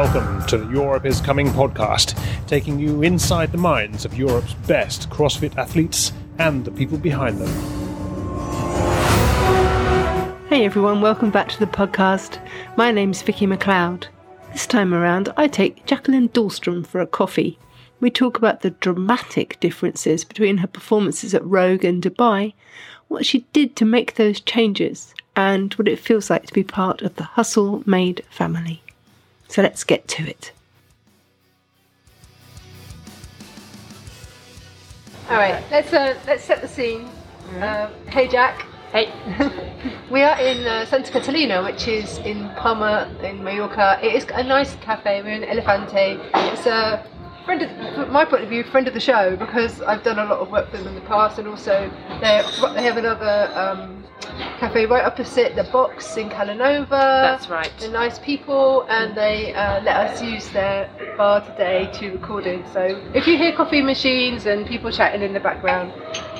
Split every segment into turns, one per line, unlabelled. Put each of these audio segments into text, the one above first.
Welcome to the Europe is Coming podcast, taking you inside the minds of Europe's best CrossFit athletes and the people behind them.
Hey everyone, welcome back to the podcast. My name's Vicki McLeod. This time around, I take Jacqueline Dahlstrom for a coffee. We talk about the dramatic differences between her performances at Rogue and Dubai, what she did to make those changes, and what it feels like to be part of the Hustle Made family. So let's get to it. All right, let's uh, let's set the scene. Uh, hey, Jack.
Hey.
we are in uh, Santa Catalina, which is in Palma in Mallorca. It is a nice cafe. We're in Elefante. It's a friend of, from my point of view, friend of the show because I've done a lot of work for them in the past, and also they they have another um, cafe right opposite the box in Calanova.
That's right.
They're nice people, and they uh, let us use their bar today to record in. So if you hear coffee machines and people chatting in the background,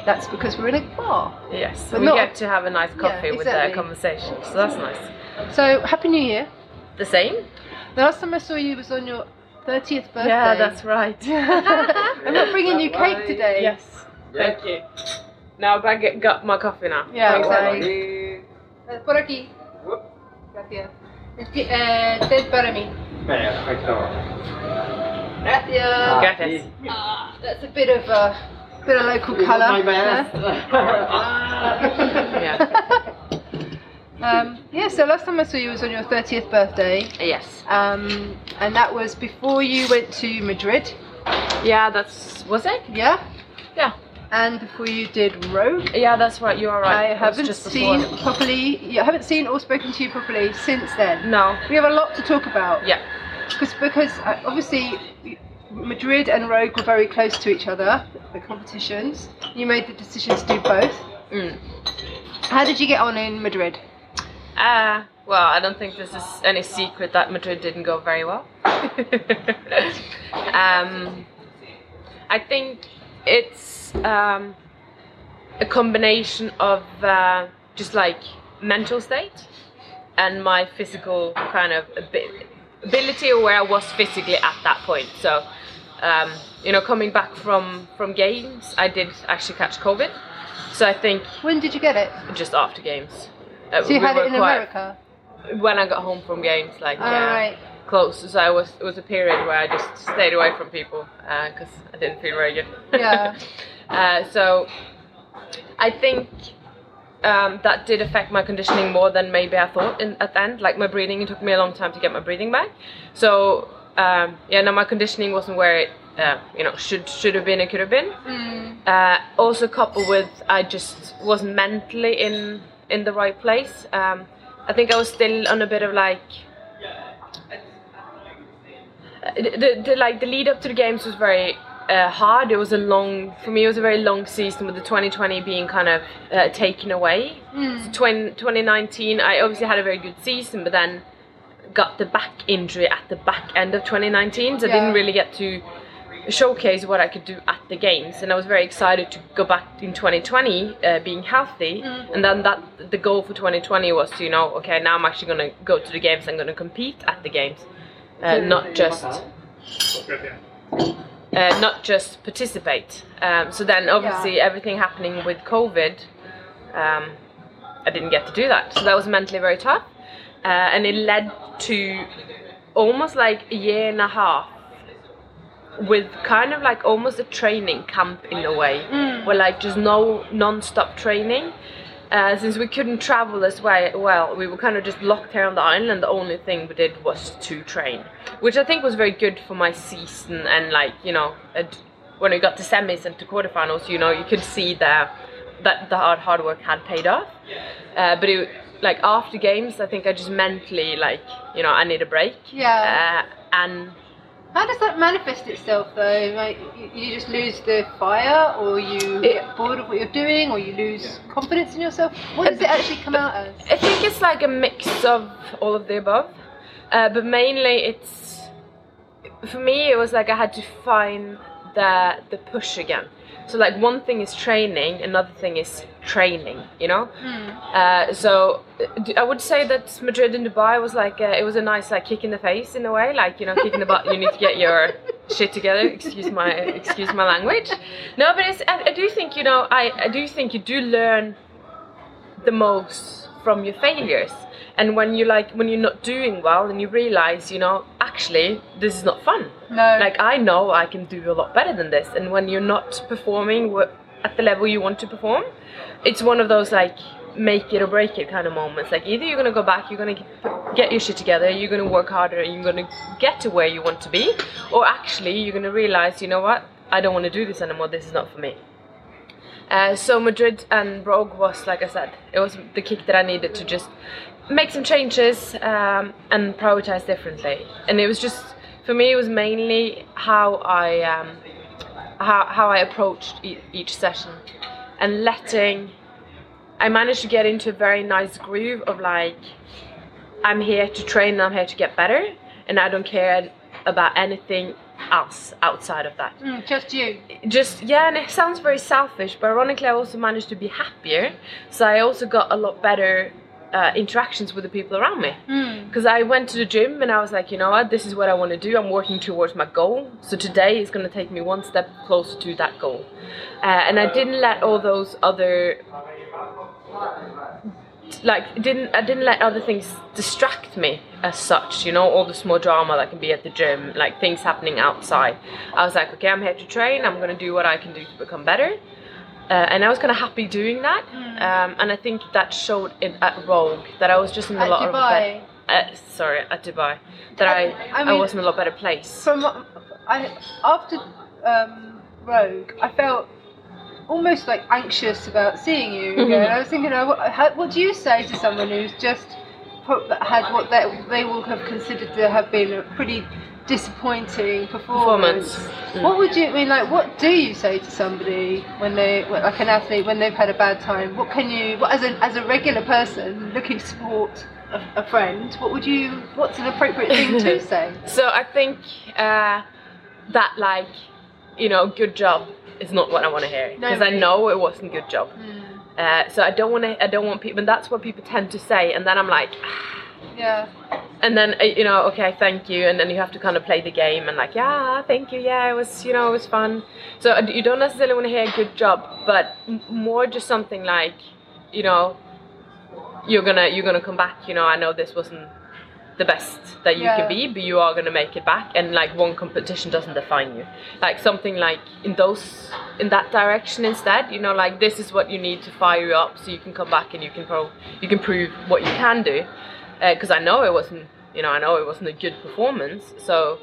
that's because we're in a bar.
Yes,
But
we
not-
get to have a nice coffee with their
exactly.
conversation, so that's nice.
So happy New Year.
The same?
The last time I saw you was on your 30th birthday.
Yeah, that's right.
I'm not bringing you cake today.
yes, thank you. Now I get, got my coffee now.
Yeah,
Thanks,
exactly. Eh, Por aquí. Gracias. Es que, eh, para mí. Gracias.
Gracias.
Ah, that's a bit of a bit of local colour.
Yeah.
Um, yeah, so last time I saw you was on your 30th birthday,
Yes.
um, and that was before you went to Madrid,
Yeah, that's was it?
yeah?
Yeah.
And before you did Rogue.
Yeah, that's right. You are right.
I haven't
just
seen
before.
properly. Yeah, I haven't seen or spoken to you properly since then.
No.
We have a lot to talk about.
Yeah.
Because because uh, obviously Madrid and Rogue were very close to each other, the competitions. You made the decision to do both.
Mm.
How did you get on in Madrid?
Uh, well, I don't think this is any secret that Madrid didn't go very well. um, I think it's um, a combination of uh, just like mental state and my physical kind of ability or where I was physically at that point. So, um, you know, coming back from from games, I did actually catch COVID. So I think
When did you get it?
just after games. Uh,
So you
we
had it in America.
when I got home from games, like
All
yeah,
right.
close. So I was it was a period where I just stayed away from people because I didn't feel very good.
Yeah.
uh, so I think um, that did affect my conditioning more than maybe I thought in, at the end. Like my breathing, it took me a long time to get my breathing back. So um, yeah, no, my conditioning wasn't where it uh, you know should should have been. It could have been. Uh, also coupled with I just wasn't mentally in in the right place. Um, I think I was still on a bit of like uh, the, the like the lead up to the games was very uh, hard. It was a long for me. It was a very long season with the 2020 being kind of uh, taken away. So 20, 2019, I obviously had a very good season, but then got the back injury at the back end of 2019, so I didn't really get to showcase what I could do at the games, and I was very excited to go back in 2020, uh, being healthy, and then that the goal for 2020 was to you know okay now I'm actually gonna go to the games, I'm gonna compete at the games, uh, not just uh, not just participate. Um, so then obviously everything happening with COVID, um, I didn't get to do that, so that was mentally very tough, uh, and it led to almost like a year and a half with kind of like almost a training camp in a way, where like just no non-stop training. Uh, since we couldn't travel as way, well, we were kind of just locked here on the island, and the only thing we did was to train, which I think was very good for my season. And like you know, when we got to semis and to quarterfinals, you know, you could see the that the hard hard work had paid off. Uh, but it, like after games, I think I just mentally like you know I need a break.
Yeah.
Uh, and
How does that manifest itself though? Like you, you just lose the fire, or you
It-
get bored of what you're doing, or you lose confidence in yourself? What does it actually come out as?
I think it's like a mix of all of the above, uh, but mainly it's for me. It was like I had to find the the push again. So like one thing is training, another thing is training. You know. Uh, so I would say that Madrid and Dubai was like uh, it was a nice like kick in the face in a way, like you know, kick in the butt. You need to get your shit together. Excuse my excuse my language. No, but it's I, I do think you know I I do think you do learn the most from your failures and when you like when you're not doing well and you realize you know actually this is not fun
No.
like i know i can do a lot better than this and when you're not performing wh- at the level you want to perform it's one of those like make it or break it kind of moments. Like either you're to go back you're to get your shit together you're to work harder and you're to get to where you want to be or actually you're to realize you know what? I don't want to do this anymore this is not for me. Uh, so Madrid and Rogue was, like I said, it was the kick that I needed to just make some changes um, and prioritize differently. And it was just, for me, it was mainly how I um, how, how I approached e- each session and letting. I managed to get into a very nice groove of like, I'm here to train and I'm here to get better, and I don't care about anything else outside of that
Mm, just you.
just yeah and it sounds very selfish but ironically i also managed to be happier so i also got a lot better uh, interactions with the people around me
Mm.
because i went to the gym and i was like you know what this is what i want to do i'm working towards my goal so today is going to take me one step closer to that goal uh, and i didn't let all those other like didn't I didn't let other things distract me as such, you know, all the small drama that can be at the gym, like things happening outside. I was like, okay, I'm here to train. I'm gonna do what I can do to become better, uh, and I was kind of happy doing that. Um, and I think that showed in, at Rogue that I was just in a
At
lot
Dubai?
of better, uh, sorry at Dubai that I
I
I,
mean-
was in a lot better place.
From I after um, Rogue, I felt almost like anxious about seeing you again. I was thinking, oh, what, how, what do you say to someone who's just had what they, they will have considered to have been a pretty disappointing performance?
Performance. Mm.
What would you I mean? Like, what do you say to somebody when they, like an athlete, when they've had a bad time? What can you, what, as a as a regular person looking to support a, a friend, what would you? What's an appropriate thing to say?
So I think uh, that like you know good job is not what I want to hear
No,
because I know it wasn't good job. Uh, so I don't want to. I don't want people. And that's what people tend to say. And then I'm like,
Yeah.
and then uh, you know, okay, thank you. And then you have to kind of play the game and like, yeah, thank you. Yeah, it was you know it was fun. So uh, you don't necessarily want to hear good job, but more just something like, you know, you're gonna you're gonna come back. You know, I know this wasn't the best that you
Yeah.
can be, but you are gonna make it back. And like one competition doesn't define you. Like something like in those in that direction instead. You know, like this is what you need to fire you up so you can come back and you can pro you can prove what you can do. Because I know it wasn't. You know, I know it wasn't a good performance. So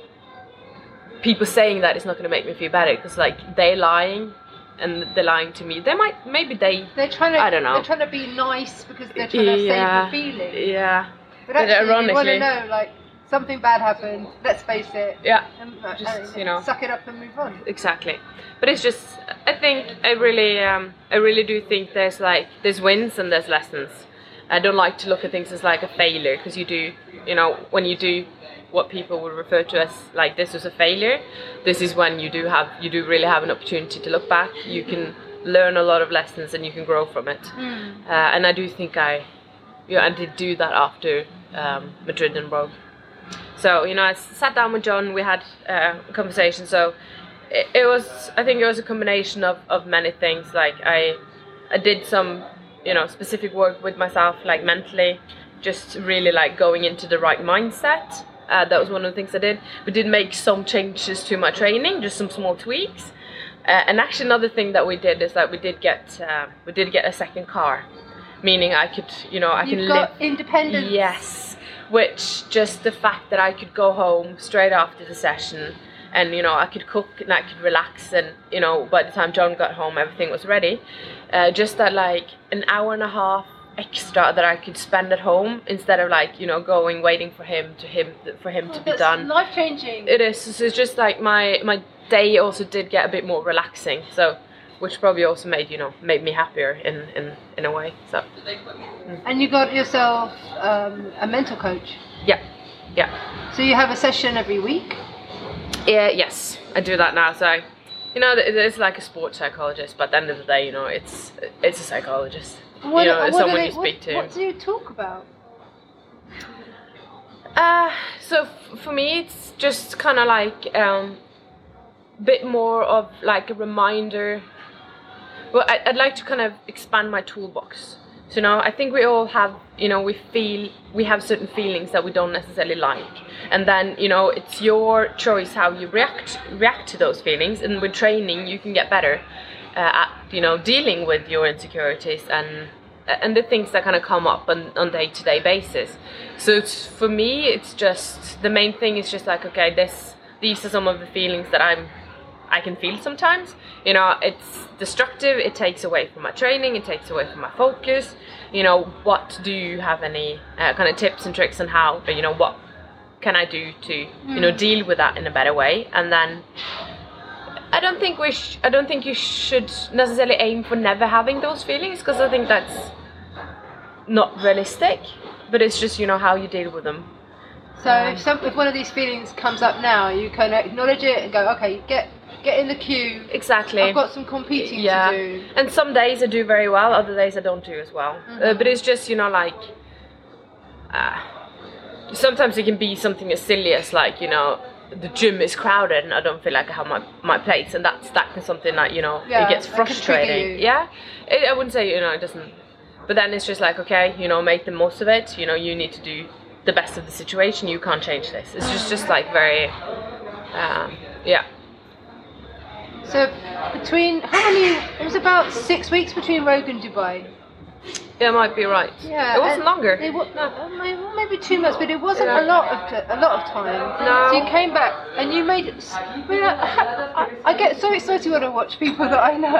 people saying that is not gonna make me feel better because like they're lying. And they're lying to me. They might, maybe they,
They're trying to.
I don't know.
They're trying to be nice because they're trying to
Yeah.
save the feeling.
yeah,
But
But
actually, you want to know, like something bad happened. Let's face it.
yeah.
And, uh,
Just, you know.
suck it up and move on.
exactly but it's just i think i really um, i really do think there's like there's wins and there's lessons i don't like to look at things as like a failure because you do you know when you do what people would refer to as like this was a failure this is when you do have you do really have an opportunity to look back you can learn a lot of lessons and you can grow from it uh, and i do think i yeah, I did do that after um, Madrid and Rogue. So you know, I sat down with John. We had uh, a conversation. So it, it was, I think, it was a combination of, of many things. Like I, I did some, you know, specific work with myself, like mentally, just really like going into the right mindset. Uh, that was one of the things I did. We did make some changes to my training, just some small tweaks. Uh, and actually, another thing that we did is that we did get uh, we did get a second car, meaning I could, you know, I can live
got independence.
Yes, which just the fact that I could go home straight after the session and you know I could cook and I could relax and you know by the time John got home everything was ready. Uh, just that like an hour and a half extra that I could spend at home instead of like you know going waiting for him to him for him to be done.
life changing.
It is. So it's just like my my day also did get a bit more relaxing. So which probably also made you know made me happier in in in a way. So
And you got yourself um, a mental coach.
yeah, yeah.
So you have a session every week.
Yeah, yes, I do that now. So you know, there's like a sports psychologist, but at the end of the day, you know, it's it's a psychologist.
What,
you know,
what
it's someone
they-
you speak
what,
to.
What do you talk about?
Uh, so f- for me, it's just kind of like um, a bit more of like a reminder. Well, I, I'd like to kind of expand my toolbox. So now I think we all have, you know, we feel we have certain feelings that we don't necessarily like, and then you know it's your choice how you react react to those feelings. And with training, you can get better uh, at you know dealing with your insecurities and and the things that kind of come up on on day to day basis. So for me, it's just the main thing is just like okay, this these are some of the feelings that I'm I can feel sometimes. You know, it's destructive. It takes away from my training. It takes away from my focus. You know, what do you have any uh, kind of tips and tricks on how? You know, what can I do to you know deal with that in a better way? And then I don't think we. Sh- I don't think you should necessarily aim for never having those feelings because I think that's not realistic. But it's just you know how you deal with them.
So if some if one of these feelings comes up now, you kind of acknowledge it and go, okay, get get in the queue.
Exactly.
I've got some competing
yeah.
to do.
And some days I do very well, other days I don't do as well. Uh, but it's just you know like. Uh, sometimes it can be something as silly as like you know the gym is crowded and I don't feel like I have my, my plates and that's that's something that you know
Yeah,
it gets
that can
frustrating. Yeah, it, I wouldn't say you know it doesn't, but then it's just like okay you know make the most of it. You know you need to do the best of the situation. You can't change this. It's just just like very, um, yeah.
So between how many? It was about six weeks between Rogue and Dubai.
Yeah, might be right.
Yeah,
it wasn't longer.
It was,
No.
maybe, maybe two months, but it wasn't
Yeah.
a lot of t- a lot of time.
No.
So you came back and you made it. s- I, mean, I, I, I get so excited when I watch people that I know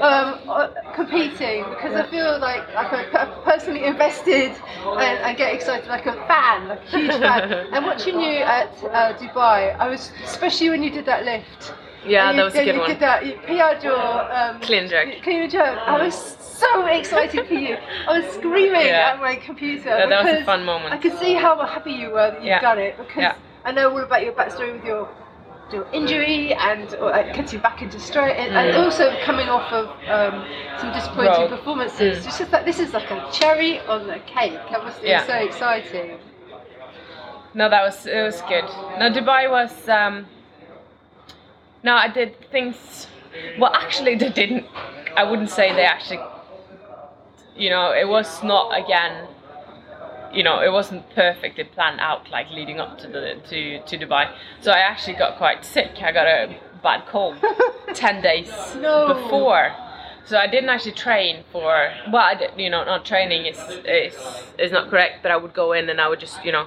um, uh, competing because I feel like like I'm personally invested and I get excited like a fan, like a huge fan. and watching you at uh, Dubai, I was especially when you did that lift.
Yeah,
And
that was a good
you
one.
did that. You PR'd your um,
Clean jerk.
Clean jerk. I was so excited for you. I was screaming
Yeah.
at my computer.
Yeah, that was a
because
fun moment.
I could see how happy you were that you'd
Yeah.
done it because. I know all about your backstory with your your injury and uh, getting back into straight and, and
Mm.
also coming off of um, some disappointing performances.
Mm.
It's just like this is like a cherry on the cake. That was, it
Yeah.
so exciting.
No, that was it was good. No, Dubai was. Um, no, I did things. Well, actually, they didn't. I wouldn't say they actually. You know, it was not again. You know, it wasn't perfectly planned out like leading up to the to to Dubai. So I actually got quite sick. I got a bad cold ten days
No.
before. So I didn't actually train for. Well, I did, you know, not training is is is not correct. But I would go in and I would just you know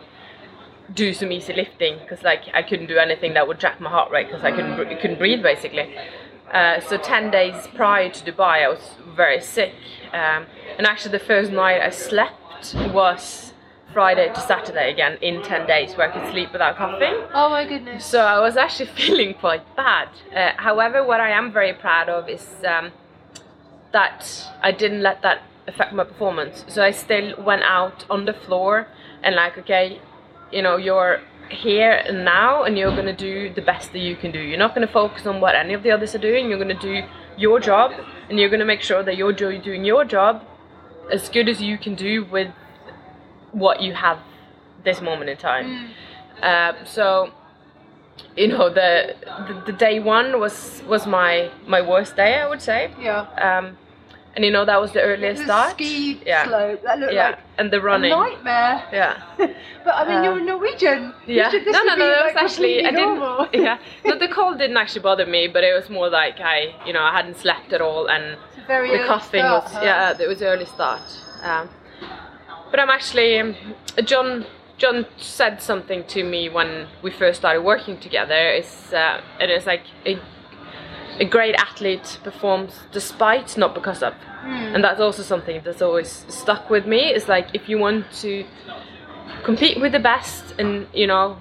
do some easy lifting because like I couldn't do anything that would jack my heart rate because I couldn't couldn't breathe basically. Uh, so ten days prior to Dubai, I was very sick, um, and actually the first night I slept was Friday to Saturday again in ten days where I could sleep without coughing.
Oh my goodness.
So I was actually feeling quite bad. Uh, however, what I am very proud of is um, that I didn't let that affect my performance. So I still went out on the floor and like, okay, you know, you're here and now, and you're gonna do the best that you can do. You're not gonna focus on what any of the others are doing. You're gonna do your job, and you're gonna make sure that you're doing your job as good as you can do with what you have this moment in time. Uh, so you know the, the the day one was was my my worst day I would say
Yeah.
um, and you know that was the earliest
The
start
ski
yeah
slope. That looked
yeah
like
and the
a
running
nightmare.
yeah
but I mean,
Uh,
you're Norwegian. You
yeah
should- this
no no no that was actually I didn't
normal.
yeah no the cold didn't actually bother me but it was more like I you know I hadn't slept at all and
very
the coughing
start,
was
huh?
yeah it was early start um, but I'm actually um, John John said something to me when we first started working together is uh, it is like a, a great athlete performs despite not because of. Hmm. And that's also something that's always stuck with me. Is like if you want to compete with the best and you know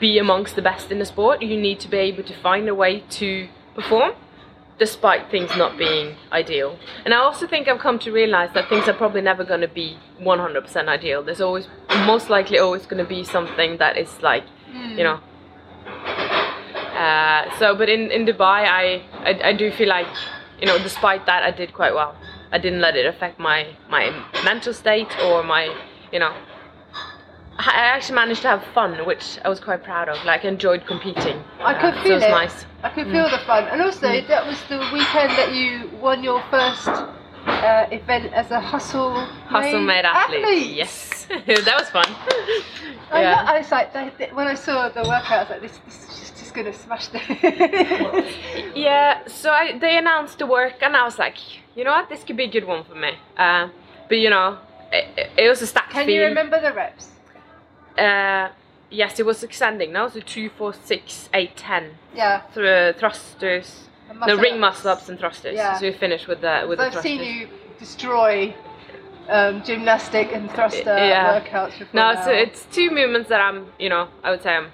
be amongst the best in the sport you need to be able to find a way to perform despite things not being ideal. And i also think i've come to realize that things are probably never going to be 100% ideal. There's always most likely always going to be something that is like you hmm. know Uh, so, but in, in Dubai, I, I I do feel like you know, despite that, I did quite well. I didn't let it affect my my mental state or my you know. I actually managed to have fun, which I was quite proud of. Like, enjoyed competing.
I could
Uh, so
feel
it was
it.
nice.
I could feel the fun, and also that was the weekend that you won your first uh, event as a hustle
Hustle made athlete. Yes, that was fun.
I,
yeah.
I was like, when I saw the workout, I was like, this, this is just, gonna smash this.
Yeah, so I, they announced the work, and I was like, you know what, this could be a good one for me. Uh, but you know, it, it was a stack.
Can
field.
you remember the reps?
Uh, yes, it was extending now, so two, four, six, eight, ten.
Yeah.
Through thrusters,
the
no ring
muscle-ups.
and thrusters.
Yeah.
So we finish with the with
So
the
I've
thrusters.
seen you destroy um, gymnastic and thruster
Yeah.
workouts before.
No,
now.
so it's two movements that I'm, you know, I would say I'm,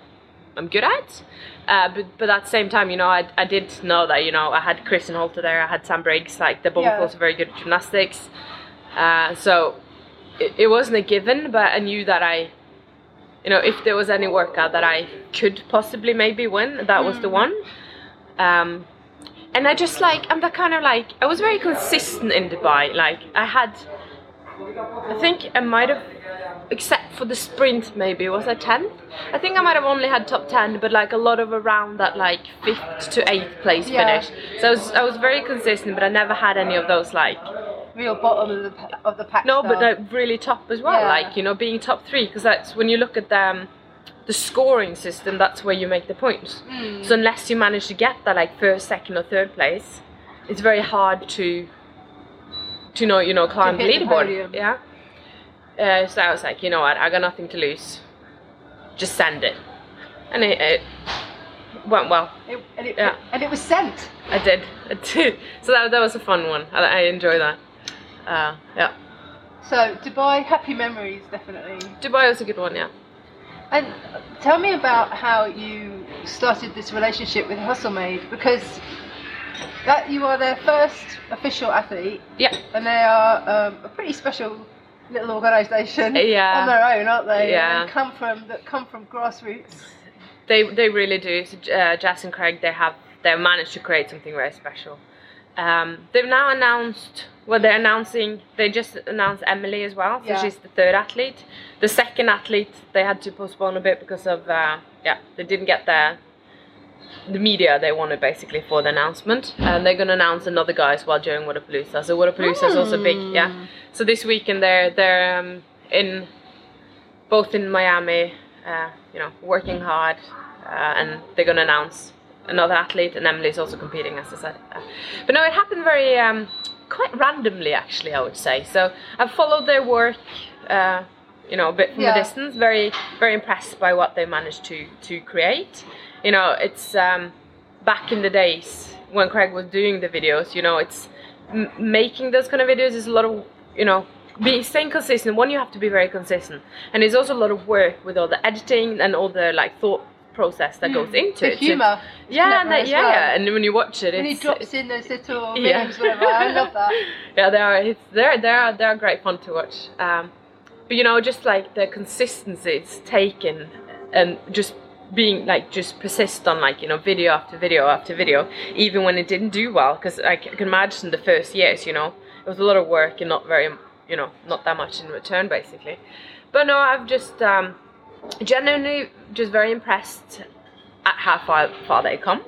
I'm good at. Uh, but but at the same time, you know, I, I did know that you know I had Kristin Holte there, I had Sam Briggs, like they're both
Yeah.
also very good at gymnastics. Uh, so it, it wasn't a given, but I knew that I, you know, if there was any workout that I could possibly maybe win, that was the
Mm.
one. Um, and I just like I'm that kind of like I was very consistent in Dubai. Like I had, I think I might have, except for the sprint maybe was I tenth. I think I might have only had top ten, but like a lot of around that like fifth to eighth place
Yeah.
finish. So I was I was very consistent, but I never had any of those like
real bottom of the of the pack.
no, but
style.
like really top as well.
Yeah.
Like you know, being top three because that's when you look at the um, the scoring system. That's where you make the points.
Mm.
So unless you manage to get that like first, second, or third place, it's very hard to to know you know climb the leaderboard. yeah. Uh, so I was like, you know what, I got nothing to lose. Just send it, and it, it went well.
It, and, it,
Yeah.
and it was sent.
I did. I did. So that, that was a fun one. I, I enjoy that. Uh, yeah.
So Dubai, happy memories, definitely.
Dubai was a good one. Yeah.
And tell me about how you started this relationship with Hustle Made because that you are their first official athlete,
Yeah.
and they are um, a pretty special little organisation
Yeah.
on their own, aren't they?
Yeah.
And come from that come from grassroots.
They they really do. So, uh, Jess and Craig, they have they have managed to create something very special. Um, they've now announced. Well, they're announcing. They just announced Emily as well. So
Yeah.
she's the third athlete. The second athlete they had to postpone a bit because of uh, yeah they didn't get the the media they wanted basically for the announcement. And they're gonna announce another guy as well during Wodapalooza. So Wodapalooza is also big. Yeah. So this weekend they're they're um, in both in Miami, uh, you know, working hard, uh, and they're gonna announce another athlete, and Emily's also competing, as I said. Uh, but no, it happened very um, quite randomly, actually, I would say. So I've followed their work, uh, you know, a bit from
Yeah.
a distance. Very very impressed by what they managed to to create. You know, it's um, back in the days when Craig was doing the videos. You know, it's m- making those kind of videos is a lot of you know being staying consistent one you have to be very consistent and it's also a lot of work with all the editing and all the like thought process that goes into
Mm. the
it So-
humour.
yeah and that, yeah
well.
yeah and when you watch it
And he drops in those little
Yeah.
memes, whatever. I love that.
yeah, they are. It's they're they're they're great fun to watch. Um, but you know, just like the consistency it's taken, and just being like just persist on like you know video after video after video, even when it didn't do well. Because I can imagine the first years, you know, it was a lot of work and not very, you know, not that much in return basically. But no, I've just um, genuinely just very impressed at how far far they come.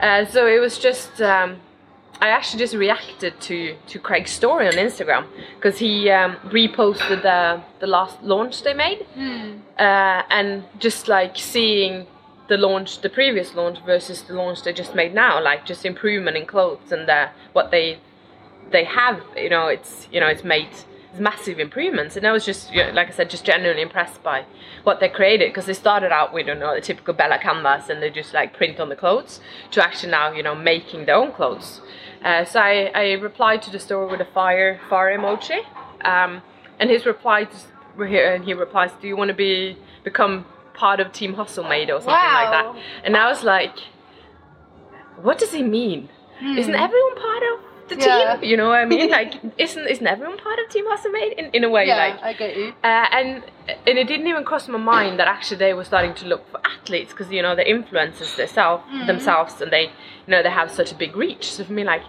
Uh, so it was just um, I actually just reacted to to Craig's story on Instagram because he um, reposted the the last launch they made, uh, and just like seeing the launch, the previous launch versus the launch they just made now, like just improvement in clothes and uh, what they they have, you know, it's you know it's made it's massive improvements, and I was just you know, like I said, just genuinely impressed by what they created because they started out with you know the typical Bella canvas and they just like print on the clothes to actually now you know making their own clothes. Uh, so I, I replied to the story with a fire fire emoji, um, and his reply we're here and he replies, "Do you want to be become part of Team Hustle Made or something like that?" And I was like, "What does he mean? Isn't everyone part of the.
Yeah.
team? You know what I mean? Like, isn't isn't everyone part of Team Made in, in a way?
Yeah,
Like,
I get you.
uh, and and it didn't even cross my mind that actually they were starting to look for athletes because you know they're influencers themselves themselves and they you know they have such a big reach so for me like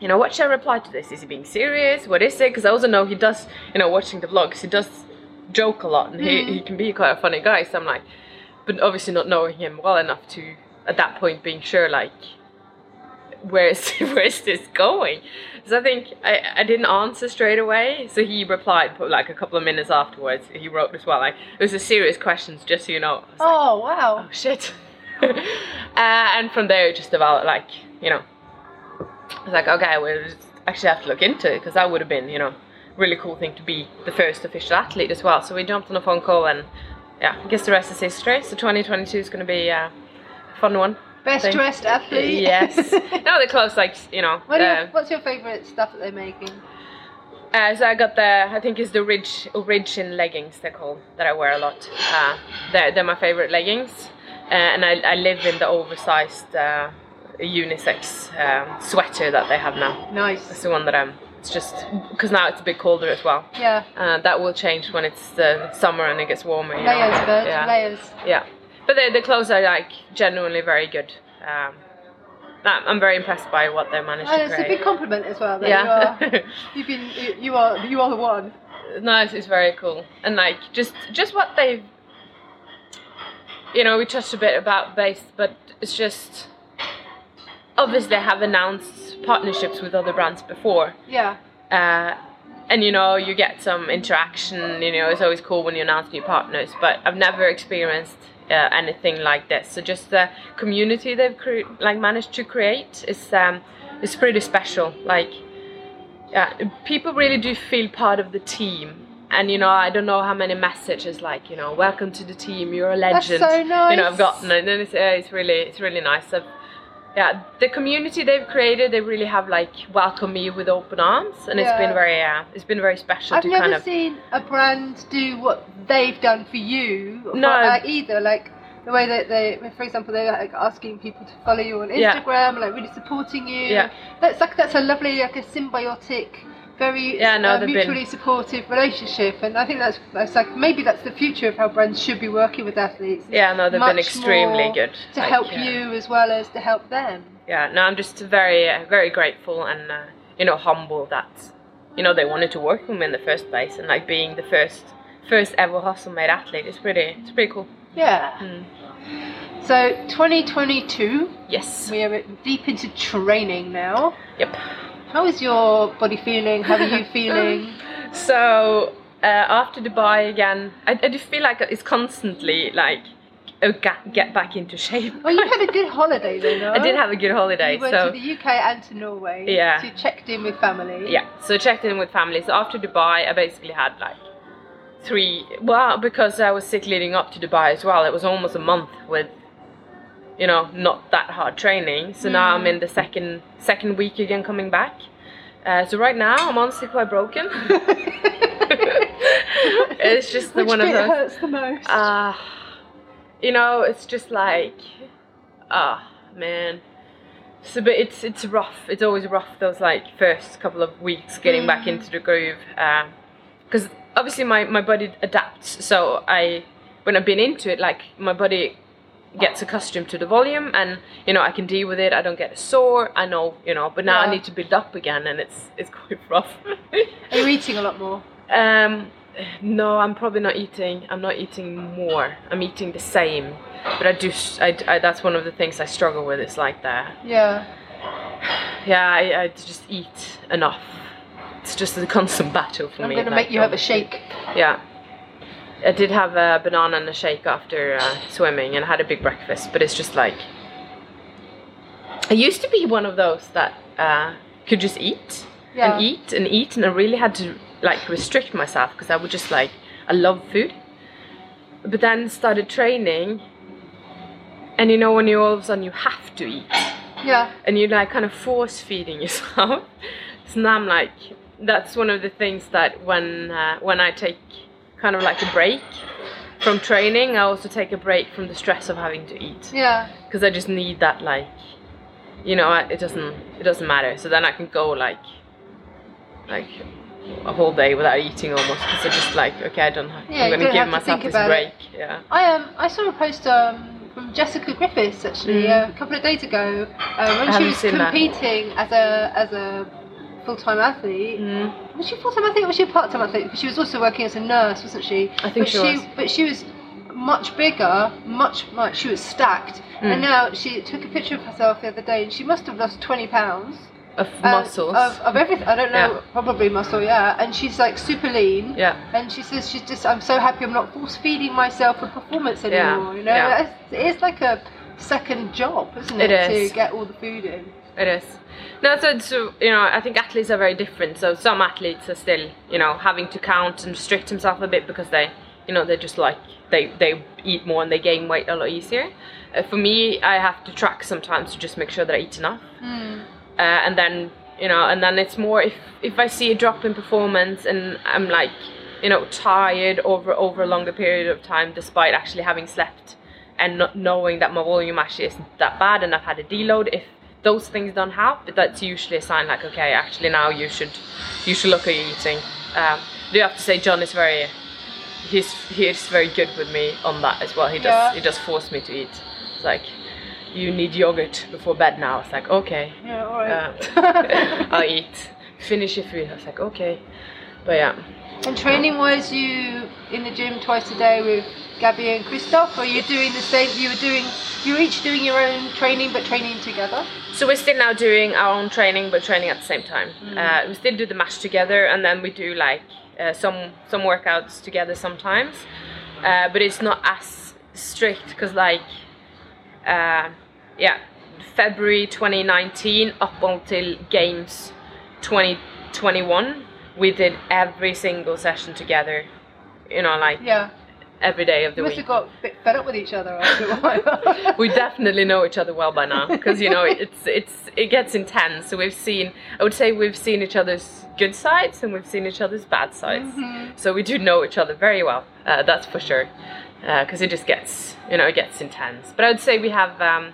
you know what should i reply to this is he being serious what is it because i also know he does you know watching the vlogs he does joke a lot and he, he can be quite a funny guy so i'm like but obviously not knowing him well enough to at that point being sure like where's where's this going? So i think I, I didn't answer straight away so he replied but like a couple of minutes afterwards. He wrote as well like it was a serious questions just so you know. Was like,
Oh wow.
oh shit. Uh, and from there it just developed like you know. I was like okay we'll actually have to look into it because that would have been you know really cool thing to be the first official athlete as well. So we jumped on a phone call and yeah I guess the rest is history. So 2022 is going to be uh, a fun one
Best
Thank-
dressed athlete.
yes no the clothes like you know
What
uh,
your, what's your favourite stuff that they're making?
Uh, so I got the, I think it's the Ridge Origin leggings they're called that I wear a lot. Uh, they're, they're my favorite leggings, uh, and I, I live in the oversized uh, unisex um, sweater that they have now.
Nice.
That's the one that I'm. It's just because now it's a bit colder as well.
Yeah.
Uh, that will change when it's the summer and it gets warmer. You know?
Layers, bird.
Yeah.
Layers.
Yeah, but the the clothes are like genuinely very good. Um, I'm very impressed by what they managed
And
to
it's a big compliment as well.
Yeah.
You are, you've been. You, you are. You are the one.
no, it's, it's very cool, and like just just what they've, you know, we touched a bit about base, but it's just obviously they have announced partnerships with other brands before,
Yeah.
uh, and you know you get some interaction. You know, it's always cool when you announce new partners, but I've never experienced. Uh, anything like this, so just the community they've cre- like managed to create is um, is pretty special. Like, yeah, people really do feel part of the team. And you know, I don't know how many messages like you know, welcome to the team, you're a
That's
legend.
so nice.
You know, I've gotten, and then it's, uh, it's really, it's really nice. I've, yeah, the community they've created, they really have like welcomed me with open arms, and it's been very, uh, it's been very special
I've
to
never
kind of.
seen a brand do what they've done for you.
No.
like, either like the way that they, for example, they're like asking people to follow you on
Yeah.
Instagram, like really supporting you.
Yeah.
That's like that's a lovely, like a symbiotic, very
Yeah, no,
uh,
they've been-
mutually supportive relationship, and I think that's that's like maybe that's the future of how brands should be working with athletes.
Yeah, no, they've been extremely good
to
Like,
help
uh,
you as well as to help them.
yeah no i'm just very uh, very grateful and uh, you know humble that you know they wanted to work with me in the first place and like being the first first ever hustle made athlete is pretty it's pretty cool
Yeah.
Mm.
So 2022,
yes
we are deep into training now.
yep
How is your body feeling? How are you feeling?
so uh, after dubai again I, I do feel like it's constantly like oh, get, get back into shape
well, you had a good holiday no?
i did have a good holiday
You went
so
to the UK and to Norway.
Yeah.
So you checked in with family.
yeah so checked in with family so after dubai i basically had like three well because i was sick leading up to dubai as well it was almost a month with you know not that hard training so now i'm in the second second week again coming back uh, so right now i'm honestly quite broken it's just the
Which
one
bit
of those
hurts the most?
uh, you know, it's just like, ah, man. So, but it's it's rough. It's always rough. Those like first couple of weeks getting back into the groove, because obviously my my body adapts. So I, when I've been into it, like my body gets accustomed to the volume, and you know I can deal with it. I don't get sore. I know, you know. But now I need to build up again, and it's it's quite rough.
Are you eating a lot more?
Um, no, I'm probably not eating. I'm not eating more. I'm eating the same, but I do. I, I- that's one of the things I struggle with. It's like that.
Yeah.
Yeah, I, I just eat enough. It's just a constant battle for me.
I'm going to
like,
make you have a shake.
Yeah. I did have a banana and a shake after uh, swimming and I had a big breakfast, but it's just like. I used to be one of those that uh, could just eat
Yeah.
and eat and eat, and I really had to like restrict myself because I would just like I love food. But then started training, and you know when you all of a sudden you have to eat,
Yeah.
and you're like kind of force feeding yourself. so now I'm like, that's one of the things that when uh, when I take kind of like a break from training, I also take a break from the stress of having to eat
Yeah.
because I just need that like, you know, I- it doesn't it doesn't matter. So then I can go like, like a whole day without eating almost because I'm just like okay I don't have,
Yeah,
I'm gonna give
to
myself
think
this break
it.
yeah
I um I saw a post um from Jessica Griffiths actually
Mm.
uh, a couple of days ago uh, when
I
she was
seen that.
competing as a as a full time athlete.
mm.
Was she full time athlete or was she a part time athlete? Because she was also working as a nurse, wasn't she?
I think
but
she was.
But she was much bigger, much much. She was stacked, and
Mm.
now she took a picture of herself the other day, and she must have lost twenty pounds.
of
uh,
muscles
of, of everything. I don't know,
Yeah.
probably muscle, yeah. And she's like super lean.
yeah
And she says she's just, I'm so happy I'm not force feeding myself for performance anymore. Yeah. You know,
yeah.
It's, it's like a second job, isn't
It
it,
is.
to get all the food in?
It is. No, so, so you know, I think athletes are very different. So some athletes are still, you know, having to count and restrict themselves a bit because they, you know, they're just like they they eat more and they gain weight a lot easier. Uh, for me, I have to track sometimes to just make sure that I eat enough,
Hmm.
uh, and then you know, and then it's more if if I see a drop in performance and I'm like, you know, tired over over a longer period of time, despite actually having slept and not knowing that my volume actually isn't that bad and I've had a deload. If those things don't help, but that's usually a sign like, okay, actually now you should you should look at your eating. Um, do have to say John is very he's he's very good with me on that as well. He does
Yeah.
he does force me to eat. It's like you need yogurt before bed now. It's like okay,
Yeah, all right.
uh, I'll eat. Finish your food. I was like okay, but yeah.
and training wise, you in the gym twice a day with Gabby and Christoph, or you're doing the same? You were doing, you were each doing your own training, but training together.
So we're still now doing our own training, but training at the same time. Uh, we still do the match together, and then we do like uh, some some workouts together sometimes. Uh, but it's not as strict because like, uh, yeah, February 2019 up until Games 2021, we did every single session together. You know, like
Yeah,
every day of the
you must
week.
have got a bit fed up with each other after a while.
we definitely know each other well by now because you know it's it's it gets intense so we've seen i would say we've seen each other's good sides and we've seen each other's bad sides so we do know each other very well uh, that's for sure because it just gets you know it gets intense but i would say we have um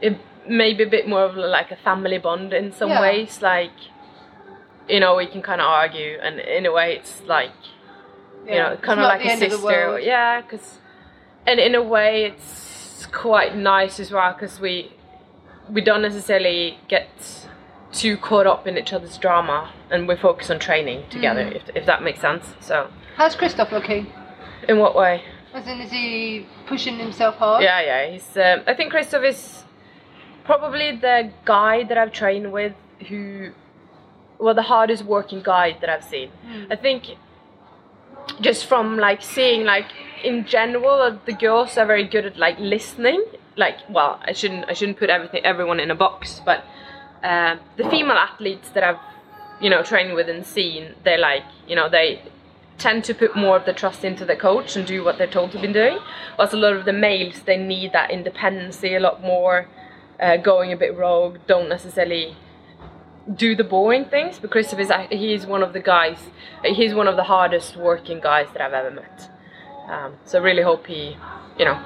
it maybe a bit more of like a family bond in some
Yeah.
ways like you know we can kind of argue and in a way it's like you know, kind of like a
end of the
sister. Yeah, because, and in a way, it's quite nice as well because we we don't necessarily get too caught up in each other's drama, and we focus on training together.
Mm.
If if that makes sense. So,
How's Christoph looking?
in what way?
As in, is he pushing himself hard?
Yeah, yeah. He's. Um, I think Christoph is probably the guy that I've trained with who, well, the hardest working guy that I've seen.
Mm.
I think just from like seeing like in general the girls are very good at like listening. Like, well, I shouldn't I shouldn't put everything everyone in a box, but uh, the female athletes that I've you know trained with and seen, they're like you know they tend to put more of the trust into the coach and do what they're told to be doing. Whilst a lot of the males, they need that independency a lot more, uh, going a bit rogue, don't necessarily do the boring things. But Christopher is one of the guys, he's one of the hardest working guys that I've ever met. Um, so I really hope he, you know,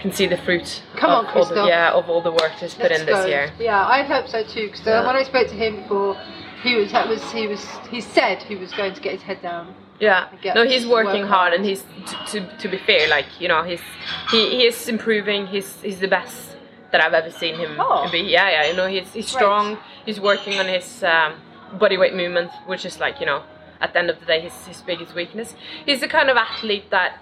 can see the fruit
Come
of
on,
all the, yeah of all the work he's put
Let's
in this
go.
year.
Yeah, I hope so too. Because
Yeah.
when I spoke to him before, he was that was he was he said he was going to get his head down.
Yeah. No, he's working
work
hard,
hard.
and he's to, to to be fair, like you know, he's he, he is improving. He's he's the best that I've ever seen him
Oh.
be. Yeah, yeah. You know, he's he's strong. He's working on his um, body weight movement, which is like you know, at the end of the day, his his biggest weakness. He's the kind of athlete that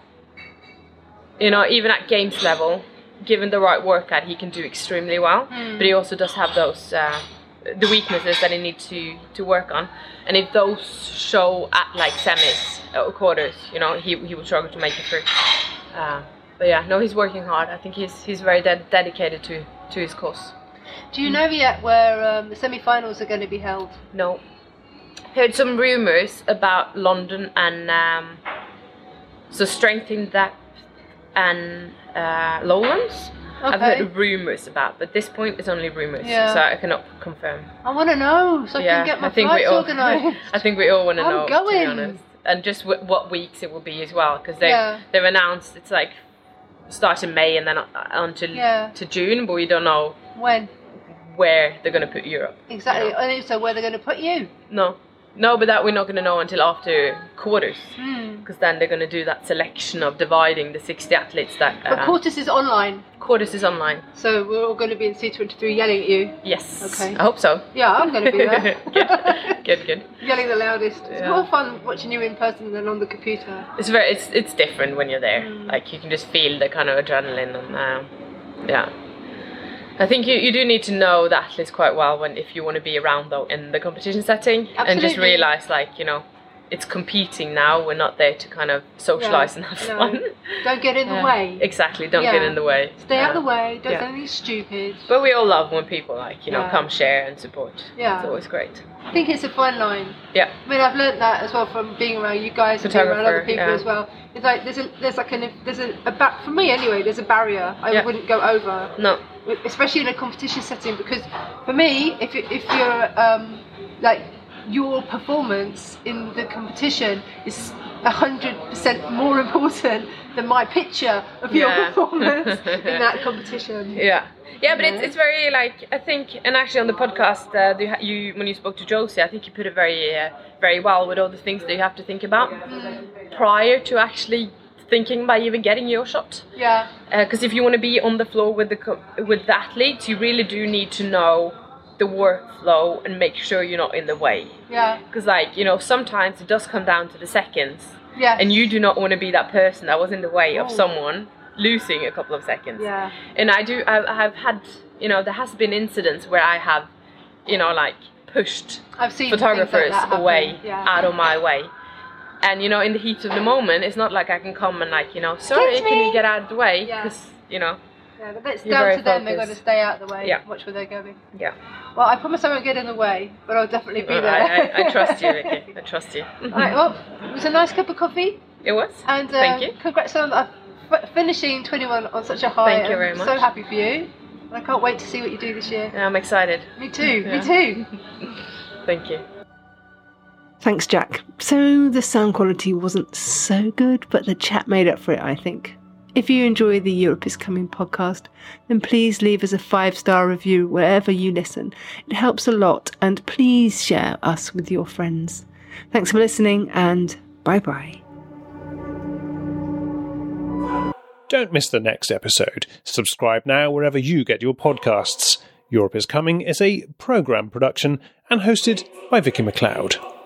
you know, even at games level, given the right workout, he can do extremely well.
Hmm.
But he also does have those uh, the weaknesses that he needs to to work on. And if those show at like semis or quarters, you know, he he will struggle to make it through. Uh, but yeah, no, he's working hard. I think he's he's very de- dedicated to to his course.
Do you know yet where um, the semi-finals are going to be held?
No, heard some rumors about London and um, so strength in depth and uh, Lowlands. I've heard rumors about, but this point is only rumors,
Yeah.
so I cannot confirm.
I want to know so I
yeah,
can get my
I think we
flights
all.
organised.
I think we all want to know. I'm
going.
and just w- what weeks it will be as well, because they
Yeah.
they've announced it's like start in May and then until
Yeah.
to June, but we don't know
when
where they're gonna put Europe.
exactly?
Yeah.
And also where they're going to put you.
No, No, but that we're not going to know until after quarters,
Hmm.
because then they're going to do that selection of dividing the 60 athletes that.
But
Uh,
Quartus is online,
quarters is online.
so we're all going to be in C23 yelling at you.
Yes.
Okay.
I hope so.
Yeah, I'm going to be there.
good, good, good.
yelling the loudest. It's
Yeah.
more fun watching you in person than on the computer.
It's very, it's it's different when you're there.
Mm.
Like you can just feel the kind of adrenaline and uh, yeah. I think you, you do need to know the athletes quite well when if you want to be around though in the competition setting and just realize like you know it's competing now. We're not there to kind of socialize and have
no.
fun.
Don't get in the
Yeah.
way.
Exactly. Don't get in the way.
Stay out of the way. Don't
yeah.
say anything stupid.
But we all love when people like you know
Yeah.
come share and support.
Yeah.
It's always great.
I think it's a fine line.
Yeah.
I mean, I've learned that as well from being around you guys and being around other people
yeah.
as well. It's like there's a there's like an there's a, a ba- for me anyway. There's a barrier I
Yeah.
wouldn't go over,
No.
Especially in a competition setting, because for me, if if you're um, like your performance in the competition is hundred percent more important than my picture of your
Yeah.
performance in that competition.
Yeah, yeah, but it's, it's very like I think, and actually on the podcast, uh, you, you when you spoke to Josie, I think you put it very uh, very well with all the things that you have to think about prior to actually thinking by even getting your shot.
Yeah, uh,
Because if you want to be on the floor with the with the athletes, you really do need to know the workflow and make sure you're not in the way.
yeah,
Because like you know, sometimes it does come down to the seconds,
yeah.
and you do not want to be that person that was in the way of
Oh.
someone losing a couple of seconds
yeah,
and I do I have had you know there has been incidents where I have you know like pushed
I've seen things like
photographers away
Yeah.
out of my way and you know in the heat of the moment it's not like I can come and like you know sorry
Excuse
can
me.
you get out of the way
Yeah.
because you know
Yeah, but it's down to them. They're going to stay out of the way.
Yeah.
Watch where they're going.
yeah
Well, I promise I won't get in the way, but I'll definitely be
I,
there.
I, I trust you Vicki. I trust you
Right, well, it was a nice cup of coffee,
it was
and uh,
Thank you.
congrats on uh, finishing 21 on such a high.
Thank you very
I'm
much.
So happy for you. And I can't wait to see what you do this year.
I'm excited
Me too.
Yeah.
Me too.
thank you
Thanks, Jac. So the sound quality wasn't so good, but the chat made up for it, I think. If you enjoy the Europe is Coming podcast, then please leave us a five star review wherever you listen. It helps a lot, and please share us with your friends. Thanks for listening, and bye bye.
Don't miss the next episode. Subscribe now wherever you get your podcasts. Europe is Coming is a Progrm production and hosted by Vicki McLeod.